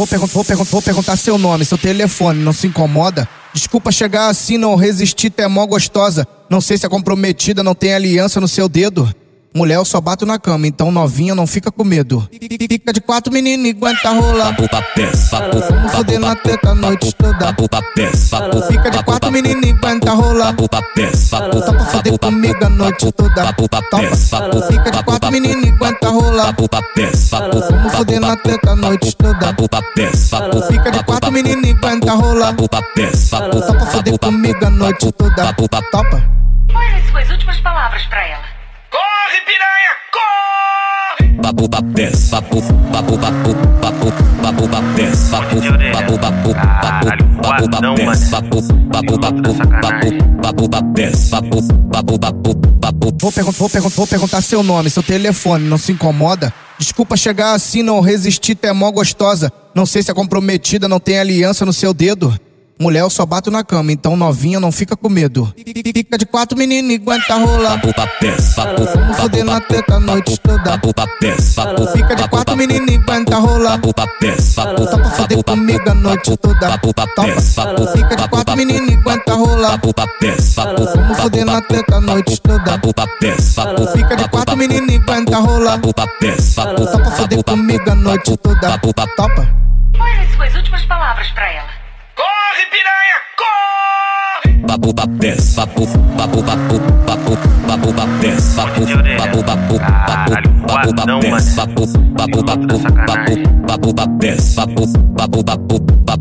vou, pergun vou, pergun vou perguntar seu nome, seu telefone, não se incomoda? Desculpa chegar assim, não resistir, tu é mó gostosa. Não sei se é comprometida, não tem aliança no seu dedo. Mulher, eu só bato na cama, então novinha não fica com medo. Fica de quatro menino e aguenta rolar. Vamos foder na teta a noite toda. Fica de quatro menino e aguenta rolar. Só pra foder comigo a noite toda. Topa. Fica de quatro menino e aguenta rolar. Vamos foder na teta a noite toda. Fica de quatro menino e aguenta rolar. Só pra foder comigo a noite toda. Topa. Quais as suas últimas palavras pra ela? Corre, piranha, corre! Papo papés, papo, papo, papo, papo, papo papés, papo, papo, papo, papo, papo papés, papo, papo, papo, papo, papo papés, papo, papo, papo, papo. Vou, pergun vou, pergun vou perguntar seu nome, seu telefone, não se incomoda? Desculpa chegar assim, não resistir, tu é mó gostosa. Não sei se é comprometida, não tem aliança no seu dedo. Mulher, eu só bato na cama, então novinha não fica com medo. Fica de quatro menino e aguenta rolar. Papo papés, papo, Vamos foder na teta a noite toda. papo papés, papo, Fica de quatro menino e aguenta rolar. papo papés, papo, Só pra foder comigo a noite toda. papo papés, papo, Topa. Fica de quatro menino e aguenta rolar. papo papés, papo, Vamos foder na teta a noite toda. papo papés, papo, Fica de quatro menino e aguenta rolar. papo papés, papo, Só pra foder comigo a noite toda. Topa. Quais as suas últimas palavras pra ela? Corre, piranha, corre! papo papés, papo, papo, papo, papo, papo papés, papo, papo, papo, papo, papo papés, papo, papo, papo, papo, papo papés, papo, papo, papo, papo,